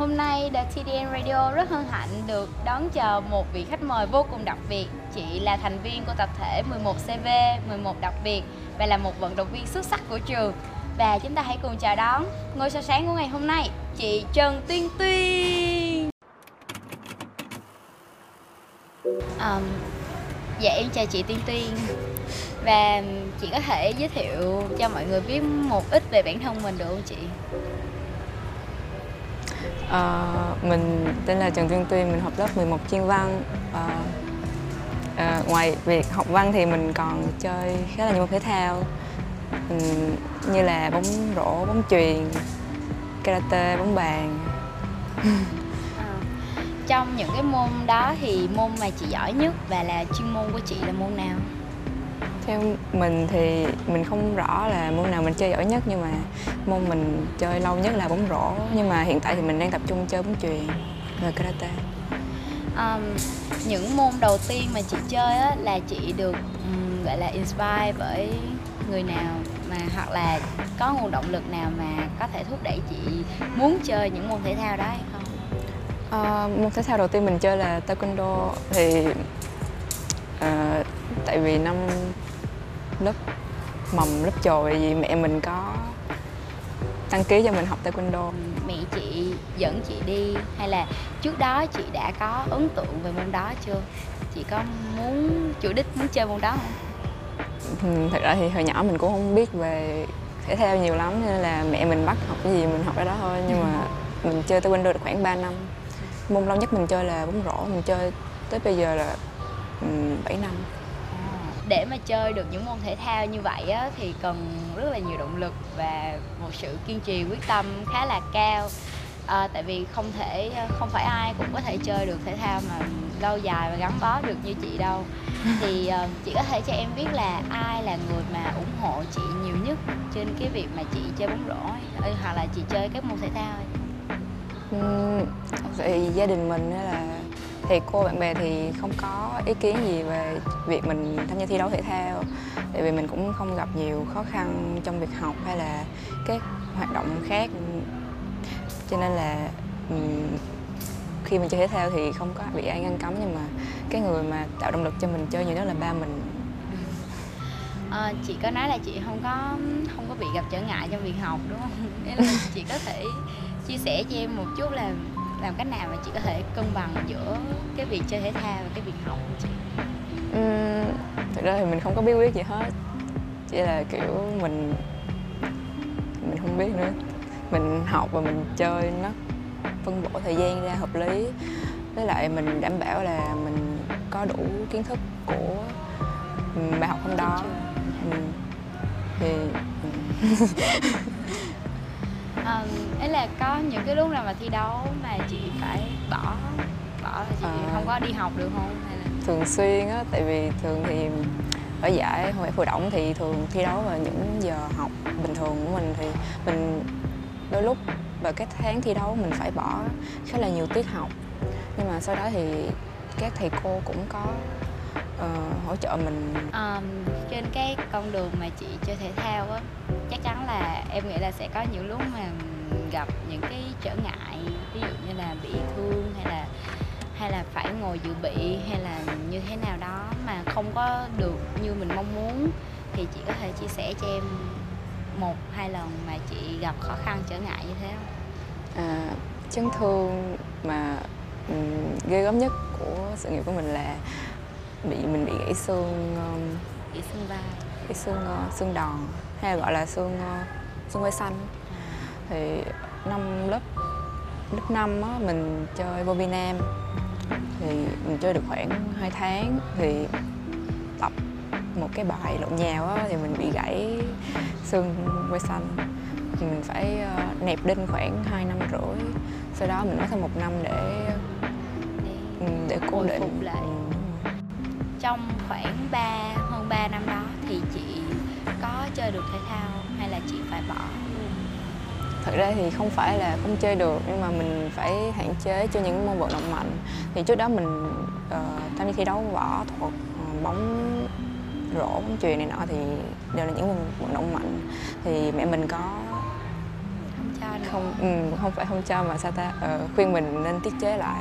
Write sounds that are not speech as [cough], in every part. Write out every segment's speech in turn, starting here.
Hôm nay The TDN Radio rất hân hạnh được đón chờ một vị khách mời vô cùng đặc biệt. Chị là thành viên của tập thể 11CV, 11 đặc biệt và là một vận động viên xuất sắc của trường. Và chúng ta hãy cùng chào đón ngôi sao sáng của ngày hôm nay, chị Trần Tuyên Tuyên. Um, dạ em chào chị Tuyên Tuyên và chị có thể giới thiệu cho mọi người biết một ít về bản thân mình được không chị? À, mình tên là Trần Tuyên Tuyên, mình học lớp 11 chuyên văn. À, à, ngoài việc học văn thì mình còn chơi khá là nhiều môn thể thao mình, như là bóng rổ, bóng chuyền, karate, bóng bàn. À, trong những cái môn đó thì môn mà chị giỏi nhất và là chuyên môn của chị là môn nào? Theo mình thì mình không rõ là môn nào mình chơi giỏi nhất nhưng mà môn mình chơi lâu nhất là bóng rổ. Nhưng mà hiện tại thì mình đang tập trung chơi bóng chuyền và karate. Um, những môn đầu tiên mà chị chơi á, là chị được um, gọi là inspire bởi người nào? Mà hoặc là có nguồn động lực nào mà có thể thúc đẩy chị muốn chơi những môn thể thao đó hay không? Uh, môn thể thao đầu tiên mình chơi là taekwondo. Thì uh, tại vì năm lớp mầm lớp chồi vì mẹ mình có đăng ký cho mình học taekwondo. Mẹ chị dẫn chị đi hay là trước đó chị đã có ấn tượng về môn đó chưa? Chị có muốn chủ đích muốn chơi môn đó không? Thật ra thì hồi nhỏ mình cũng không biết về thể thao nhiều lắm nên là mẹ mình bắt học cái gì mình học cái đó thôi. Nhưng mà mình chơi taekwondo được khoảng 3 năm. Môn lâu nhất mình chơi là bóng rổ mình chơi tới bây giờ là 7 năm để mà chơi được những môn thể thao như vậy á, thì cần rất là nhiều động lực và một sự kiên trì quyết tâm khá là cao. À, tại vì không thể không phải ai cũng có thể chơi được thể thao mà lâu dài và gắn bó được như chị đâu. [laughs] Thì uh, chị có thể cho em biết là ai là người mà ủng hộ chị nhiều nhất trên cái việc mà chị chơi bóng rổ ấy, hoặc là chị chơi các môn thể thao ấy. Ừ, thì gia đình mình là thì cô bạn bè thì không có ý kiến gì về việc mình tham gia thi đấu thể thao. Tại vì mình cũng không gặp nhiều khó khăn trong việc học hay là các hoạt động khác. Cho nên là khi mình chơi thể thao thì không có bị ai ngăn cấm nhưng mà cái người mà tạo động lực cho mình chơi nhiều đó là ba mình. À, chị có nói là chị không có không có bị gặp trở ngại trong việc học đúng không? [laughs] Nên là chị có thể chia sẻ cho em một chút là làm cách nào mà chị có thể cân bằng giữa cái việc chơi thể thao và cái việc học của chị? Uhm, thực ra thì mình không có bí quyết gì hết. Chỉ là kiểu mình mình không biết nữa. Mình học và mình chơi nó phân bổ thời gian ra hợp lý. Với lại mình đảm bảo là mình có đủ kiến thức của bài học hôm đó. ừ. thì [laughs] ấy là có những cái lúc nào mà thi đấu mà chị phải bỏ bỏ là chị à, không có đi học được không? Hay là thường xuyên á tại vì thường thì ở giải hồi phù động thì thường thi đấu vào những giờ học bình thường của mình thì mình đôi lúc vào các tháng thi đấu mình phải bỏ khá là nhiều tiết học. Nhưng mà sau đó thì các thầy cô cũng có uh, hỗ trợ mình. Um, trên cái con đường mà chị chơi thể thao á chắc chắn là em nghĩ là sẽ có những lúc mà gặp những cái trở ngại ví dụ như là bị thương hay là hay là phải ngồi dự bị hay là như thế nào đó mà không có được như mình mong muốn thì chị có thể chia sẻ cho em một hai lần mà chị gặp khó khăn trở ngại như thế không? À, chấn thương mà um, ghê gớm nhất của sự nghiệp của mình là bị mình bị gãy xương um, gãy xương vai gãy xương uh, xương đòn hay gọi là xương uh, xương quai xanh. Thì năm lớp lớp năm á mình chơi Việt Nam thì mình chơi được khoảng 2 tháng thì tập một cái bài lộn nhào á thì mình bị gãy xương quai xanh. Thì mình phải uh, nẹp đinh khoảng 2 năm rưỡi. Sau đó mình mất thêm một năm để để, để cố định. lại. Trong khoảng 3 hơn 3 năm đó thì chị có chơi được thể thao hay là chị phải bỏ? Luôn thật ra thì không phải là không chơi được nhưng mà mình phải hạn chế cho những môn vận động mạnh. Thì trước đó mình uh, tham gia thi đấu võ thuật uh, bóng rổ bóng chuyền này nọ thì đều là những môn vận động mạnh. Thì mẹ mình có không cho nữa. không ừ, không phải không cho mà sao ta ờ, khuyên mình nên tiết chế lại.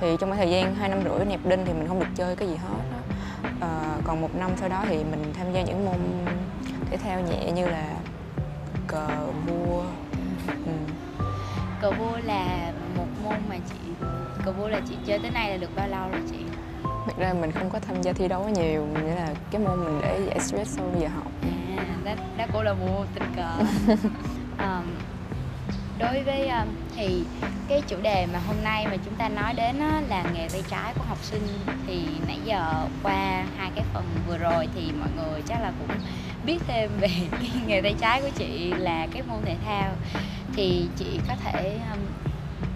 Thì trong cái thời gian hai năm rưỡi nẹp đinh thì mình không được chơi cái gì hết Ờ, còn một năm sau đó thì mình tham gia những môn thể thao nhẹ như là cờ vua. Ừ. cờ vua là một môn mà chị cờ vua là chị chơi tới nay là được bao lâu rồi chị? Thực ra mình không có tham gia thi đấu nhiều nghĩa là cái môn mình để giải stress sau giờ học. À đó, đó cũng là một tình cờ. [laughs] Ờm, đối với um, thì cái chủ đề mà hôm nay mà chúng ta nói đến á, là nghề tay trái của học sinh thì nãy giờ qua hai cái phần vừa rồi thì mọi người chắc là cũng biết thêm về [laughs] cái nghề tay trái của chị là cái môn thể thao. Thì chị có thể um,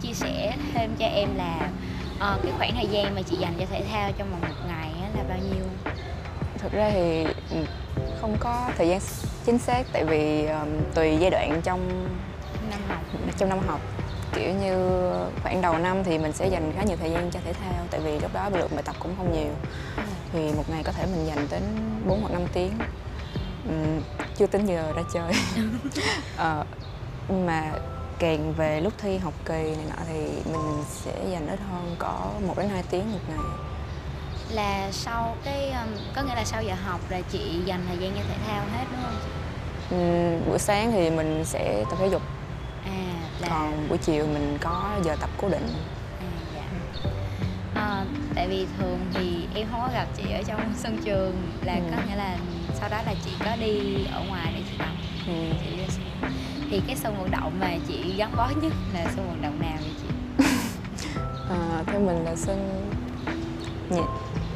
chia sẻ thêm cho em là ờ, cái khoảng thời gian mà chị dành cho thể thao trong vòng một ngày á, là bao nhiêu? Thực ra thì ừ, không có thời gian chính xác tại vì um, tùy giai đoạn trong năm học trong năm học. Kiểu như khoảng đầu năm thì mình sẽ dành khá nhiều thời gian cho thể thao tại vì lúc đó lượng bài tập cũng không nhiều. Thì một ngày có thể mình dành đến 4 hoặc 5 tiếng. Ừm, chưa tính giờ ra chơi. [laughs] Ờ, mà càng về lúc thi học kỳ này nọ thì mình sẽ dành ít hơn có 1 đến 2 tiếng một ngày. Là sau cái có nghĩa là sau giờ học là chị dành thời gian cho thể thao hết đúng không chị? Ừm, buổi sáng thì mình sẽ tập thể dục. À là còn buổi chiều mình có giờ tập cố định à, dạ. Ờ, tại vì thường thì em không có gặp chị ở trong sân trường là Ừ. có nghĩa là sau đó là chị có đi ở ngoài để chị tập Ừm, chị sân. thì cái sân vận động mà chị gắn bó nhất là sân vận động nào vậy chị? [laughs] À, theo mình là sân nhị,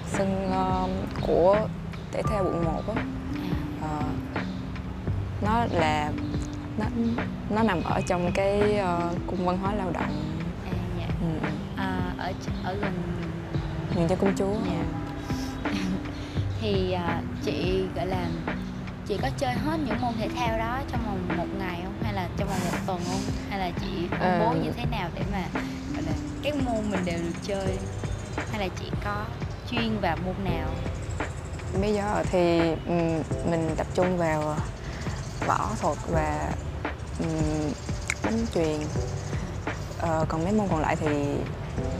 sân ờ, của thể thao quận 1 á À, Ờ, nó là nó nó nằm ở trong cái ờ, cung văn hóa lao động. À, dạ. ừ, ừ, À, ở ở gần nhìn cho công chúa. Dạ. [laughs] thì à, chị gọi là chị có chơi hết những môn thể thao đó trong vòng một ngày không? Hay là trong vòng một tuần không? Hay là chị phân bố Ờ. như thế nào để mà gọi là các môn mình đều được chơi? Hay là chị có chuyên vào môn nào? Bây giờ thì ừm, mình tập trung vào võ thuật và um, đánh chuyền Ờ, còn mấy môn còn lại thì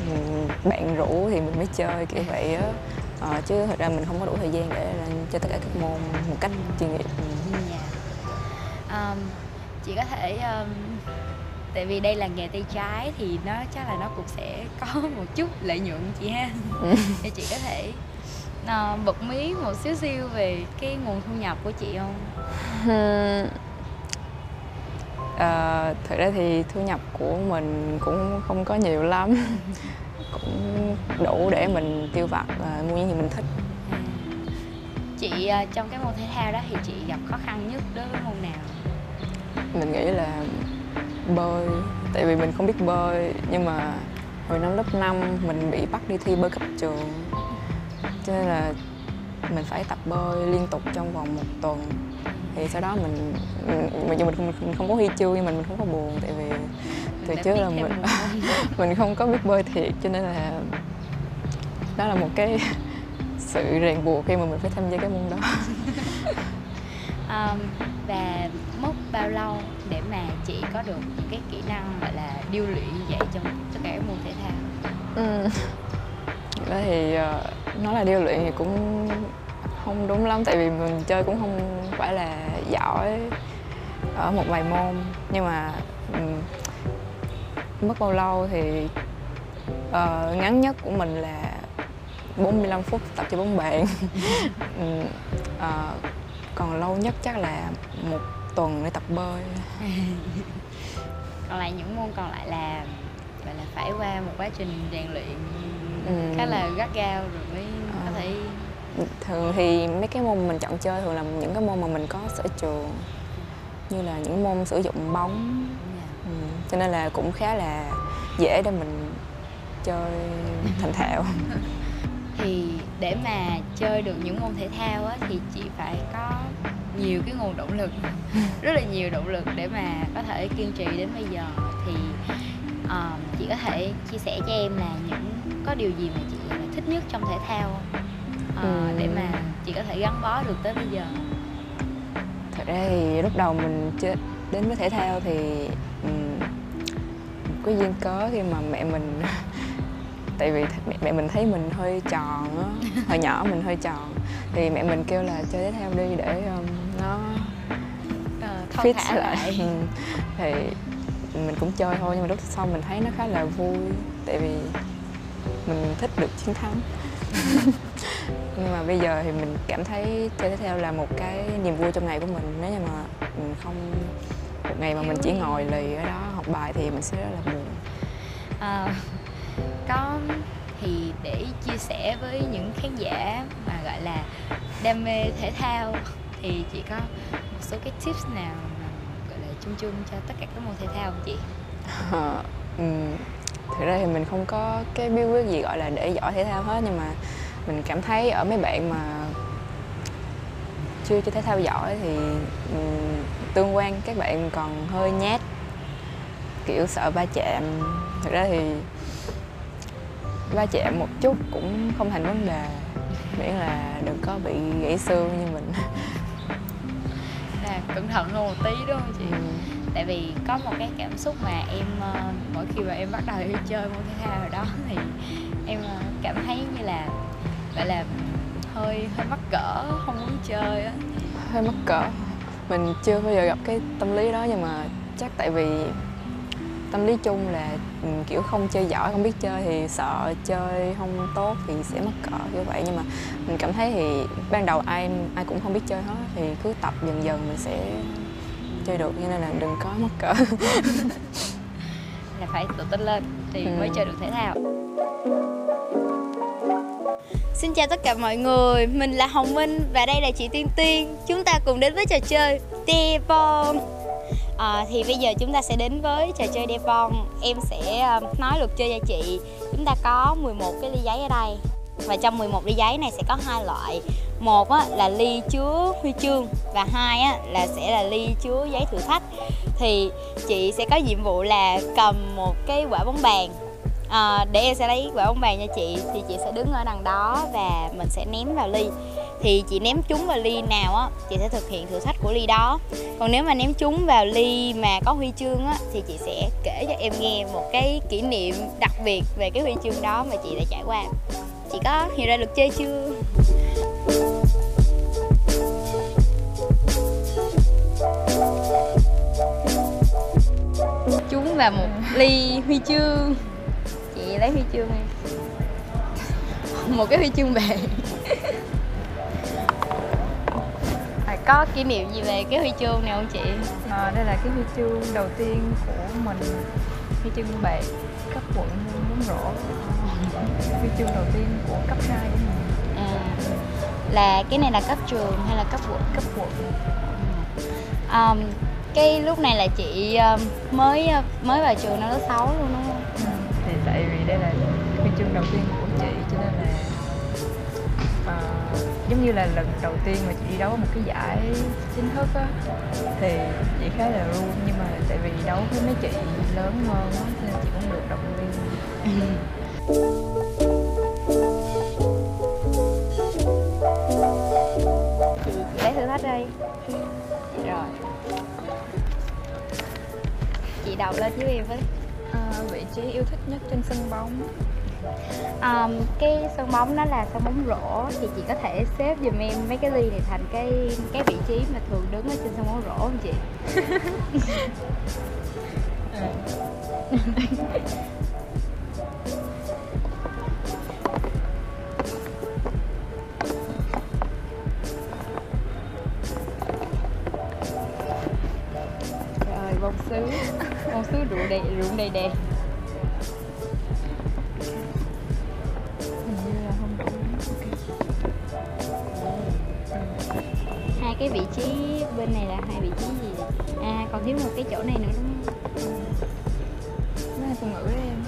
ừm, bạn rủ thì mình mới chơi kiểu vậy á Ờ, chứ thật ra mình không có đủ thời gian để chơi tất cả các môn một cách chuyên nghiệp Ừ. Ờm, chị có thể ờm, tại vì đây là nghề tay trái thì nó chắc là nó cũng sẽ có [laughs] một chút lợi nhuận chị ha Ừ. thì chị có thể ờ, bật mí một xíu xíu về cái nguồn thu nhập của chị không Hmm. [laughs] Ờ, thực ra thì thu nhập của mình cũng không có nhiều lắm [laughs] cũng đủ để mình tiêu vặt và mua những gì mình thích À. chị ờ, trong cái môn thể thao đó thì chị gặp khó khăn nhất đối với môn nào mình nghĩ là bơi tại vì mình không biết bơi nhưng mà hồi năm lớp 5 mình bị bắt đi thi bơi cấp trường cho nên là mình phải tập bơi liên tục trong vòng một tuần. Thì sau đó mình mặc dù mình, không- mình không có huy chương nhưng mà mình không có buồn tại vì từ trước là mình [laughs] mình không có biết bơi thiệt cho nên là đó là một cái [laughs] sự ràng buộc khi mà mình phải tham gia cái môn đó. [laughs] Ờm, và mất bao lâu để mà chị có được những cái kỹ năng gọi là điêu luyện như vậy trong tất cả các môn thể thao? Ừ. Ra thì ờ, nói là điêu luyện thì cũng không đúng lắm tại vì mình chơi cũng không phải là giỏi ở một vài môn. Nhưng mà mất bao lâu thì ờ, ngắn nhất của mình là 45 phút tập cho bóng bàn [laughs] Ừm, ờ, còn lâu nhất chắc là một tuần để tập bơi. [laughs] Còn lại những môn còn lại là gọi là phải qua một quá trình rèn luyện Ừ. khá là gắt gao rồi thể thường thì mấy cái môn mình chọn chơi thường là những cái môn mà mình có sở trường như là những môn sử dụng bóng. Ừ. cho nên là cũng khá là dễ để mình chơi thành thạo. [laughs] Thì để mà chơi được những môn thể thao á, thì chị phải có nhiều cái nguồn động lực [laughs] rất là nhiều động lực để mà có thể kiên trì đến bây giờ. Thì ờ, chị có thể chia sẻ cho em là những có điều gì mà chị thích nhất trong thể thao không Ờ, Ừm. để mà chị có thể gắn bó được tới bây giờ thật ra thì lúc đầu mình chơi đến với thể thao thì ừm, cái duyên cớ khi mà mẹ mình [laughs] tại vì mẹ, mẹ mình thấy mình hơi tròn á hồi nhỏ mình hơi tròn thì mẹ mình kêu là chơi thể thao đi để um, nó uh, fit lại, lại. Ừ. thì mình cũng chơi thôi nhưng mà lúc sau mình thấy nó khá là vui tại vì mình thích được chiến thắng [laughs] nhưng mà bây giờ thì mình cảm thấy chơi thể thao là một cái niềm vui trong ngày của mình nếu như mà mình không một ngày mà mình chỉ ngồi lì ở đó học bài thì mình sẽ rất là buồn à, có thì để chia sẻ với những khán giả mà gọi là đam mê thể thao thì chị có một số cái tips nào mà gọi là chung chung cho tất cả các môn thể thao không chị? À, um, thực ra thì mình không có cái bí quyết gì gọi là để giỏi thể thao hết nhưng mà mình cảm thấy ở mấy bạn mà chưa chơi thể thao giỏi thì um, tương quan các bạn còn hơi nhát. Kiểu sợ va chạm. Thực ra thì va chạm một chút cũng không thành vấn đề. Miễn là đừng có bị gãy xương như mình. À, cẩn thận hơn một tí đúng không chị? Ừ. tại vì có một cái cảm xúc mà em uh, mỗi khi mà em bắt đầu đi chơi môn thể thao rồi đó thì em uh, cảm thấy như là gọi là hơi hơi mắc cỡ không muốn chơi á. Hơi mắc cỡ. Mình chưa bao giờ gặp cái tâm lý đó nhưng mà chắc tại vì tâm lý chung là ừ, kiểu không chơi giỏi không biết chơi thì sợ chơi không tốt thì sẽ mất cỡ như vậy. Nhưng mà mình cảm thấy thì ban đầu ai ai cũng không biết chơi hết thì cứ tập dần dần mình sẽ chơi được cho nên là đừng có mất cỡ. [laughs] Là phải tự tin lên thì ừ. mới chơi được thể thao Xin chào tất cả mọi người, mình là Hồng Minh và đây là chị Tiên Tiên. Chúng ta cùng đến với trò chơi Devon à, thì bây giờ chúng ta sẽ đến với trò chơi Devon em sẽ ờ, nói luật chơi cho chị. Chúng ta có 11 cái ly giấy ở đây. Và trong 11 ly giấy này sẽ có hai loại. Một á, là ly chứa huy chương và hai á, là sẽ là ly chứa giấy thử thách. Thì chị sẽ có nhiệm vụ là cầm một cái quả bóng bàn à, để em sẽ lấy quả bóng bàn cho chị. Thì chị sẽ đứng ở đằng đó và mình sẽ ném vào ly. Thì chị ném trúng vào ly nào á chị sẽ thực hiện thử thách của ly đó. Còn nếu mà ném trúng vào ly mà có huy chương á thì chị sẽ kể cho em nghe một cái kỷ niệm đặc biệt về cái huy chương đó mà chị đã trải qua. Chị có hiểu ra luật chơi chưa? Trúng vào một ly huy chương lấy huy chương đi. [laughs] Một cái huy chương vàng [laughs] có kỷ niệm gì về cái huy chương này không chị? À, đây là cái huy chương đầu tiên của mình. Huy chương bạc cấp quận bóng rổ huy chương đầu tiên của cấp 2 của mình. À, là cái này là cấp trường hay là cấp quận? Cấp quận. Um, cái lúc này là chị mới mới vào trường năm lớp 6 luôn đúng không? Đây là huy chương đầu tiên của chị cho nên là giống như là lần đầu tiên mà chị đi đấu một cái giải chính thức á thì chị khá là run. Nhưng mà tại vì đấu với mấy chị lớn hơn á nên chị cũng được động viên. [laughs] Lấy thử thách đây rồi. Chị đọc lên với em với à, vị trí yêu thích nhất trên sân bóng. Um, cái sân bóng đó là sân bóng rổ thì chị có thể xếp giùm em mấy cái ly này thành cái cái vị trí mà thường đứng ở trên sân bóng rổ không chị [laughs] [laughs] [laughs] bông sứ bông sứ rượu đầy rượu đầy đèn cái vị trí bên này là hai vị trí gì à còn thiếu một cái chỗ này nữa đúng không? Nó là ngữ đấy em.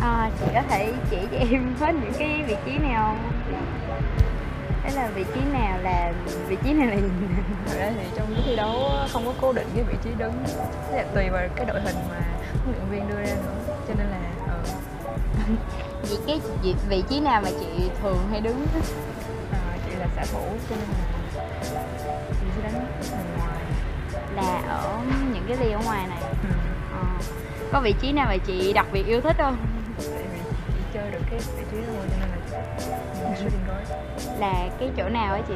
À. à, chị có thể chỉ cho em hết những cái vị trí này không là vị trí nào là vị trí này là gì? Thật ra thì trong cái thi đấu không có cố định cái vị trí đứng. Là tùy vào cái đội hình mà huấn luyện viên đưa ra nữa. Cho nên là ừ. vậy cái vị, vị trí nào mà chị thường hay đứng? Là xạ thủ cho nên là mình sẽ đánh bên ngoài. Là ở những cái ly ở ngoài này. Ừ. có vị trí nào mà chị đặc biệt yêu thích không chơi được cái vị trí đó cho nên là mình shooting guard là cái chỗ nào á chị?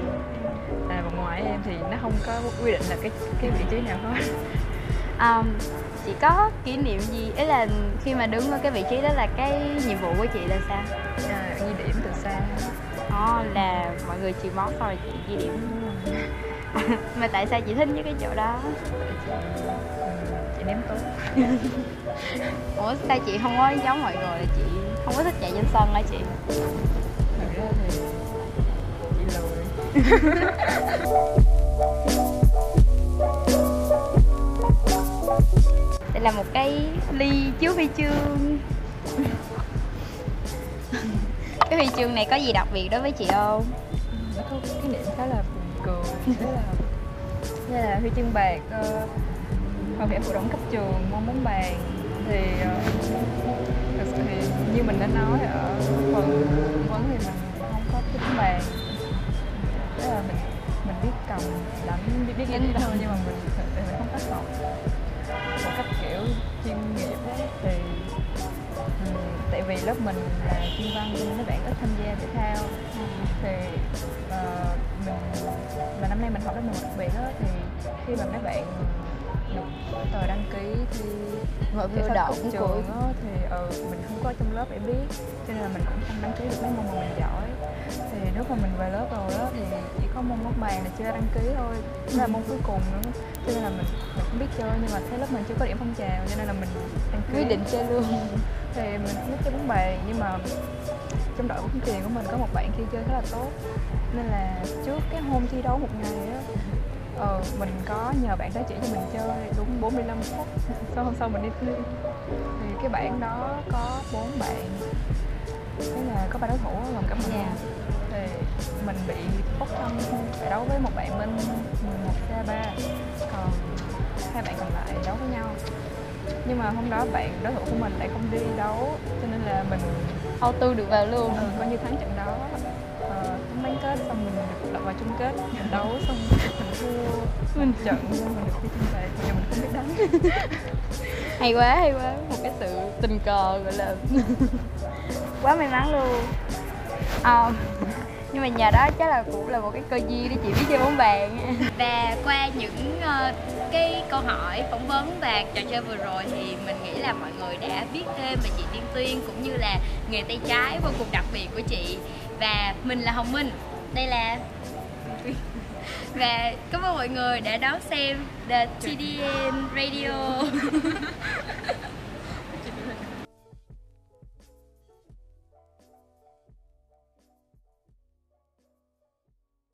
À vòng ngoài em thì nó không có quy định là cái cái vị trí nào hết. Um, chị có kỷ niệm gì? Ý là khi mà đứng ở cái vị trí đó là cái nhiệm vụ của chị là sao? À, ghi điểm từ xa. Đó là mọi người món xong rồi chị ghi điểm. [laughs] Mà tại sao chị thích với cái chỗ đó? Chị ném tốt ủa sao chị không có giống mọi người là chị không có thích chạy trên sân hả chị? Thật ra thì chị lười đây là một cái ly chứa huy chương cái huy chương này có gì đặc biệt đối với chị không? Nó có cái niệm khá là buồn cười thế là như là huy chương bạc uh, hội nghĩa phụ động cấp trường môn bóng bàn. Thì uh, thực sự thì như mình đã nói ở phần vấn thì mình không có tính bàn tức là mình mình biết cầm đánh biết biết đánh thôi nhưng mà mình thực sự mình không có học một cách kiểu chuyên nghiệp ấy, thì ừ, tại vì lớp mình là chuyên văn cho nên các bạn ít tham gia thể thao. Thì uh, mình và năm nay mình học lớp một đặc biệt đó thì khi mà mấy bạn được tờ đăng ký thì mọi người cấp của trường đó, thì ừ, mình không có trong lớp để biết cho nên là mình cũng không đăng ký được mấy môn mà mình giỏi. Thì lúc mà mình về lớp rồi đó thì chỉ có môn bóng bàn là chưa đăng ký thôi đó là môn cuối cùng nữa. Cho nên là mình mình không biết chơi nhưng mà thấy lớp mình chưa có điểm phong trào cho nên là mình đăng ký. Quyết định chơi luôn. Thì mình không biết chơi bóng bàn nhưng mà trong đội bóng chuyền của mình có một bạn kia chơi khá là tốt. Nên là trước cái hôm thi đấu một ngày á ờ, mình có nhờ bạn đó chỉ cho mình chơi đúng 45 phút. [laughs] Sau hôm sau mình đi thi. Thì cái bảng đó có bốn bạn. Thế là có ba đối thủ gồm cả mình Dạ. thì mình bị bốc thăm phải đấu với một bạn bên 11 c 3 còn hai bạn còn lại đấu với nhau. Nhưng mà hôm đó bạn đối thủ của mình lại không đi đấu cho nên là mình auto được vào luôn. Ừ, coi như thắng trận đó. Ờ, thắng bán kết xong mình được lọt vào chung kết [laughs] đấu xong mình thua mình trận nhưng mình được đi chung về nhưng mình không biết đánh hay quá hay quá. Một cái sự tình cờ gọi là. [laughs] Quá may mắn luôn. Ờ, nhưng mà nhờ đó chắc là cũng là một cái cơ duyên để chị biết chơi bóng bàn và qua những ờ, cái câu hỏi phỏng vấn và trò chơi vừa rồi thì mình nghĩ là mọi người đã biết thêm về chị Tiên Tuyên cũng như là nghề tay trái vô cùng đặc biệt của chị. Và mình là Hồng Minh. Đây là và cảm ơn mọi người đã đón xem The TDN Radio. [laughs]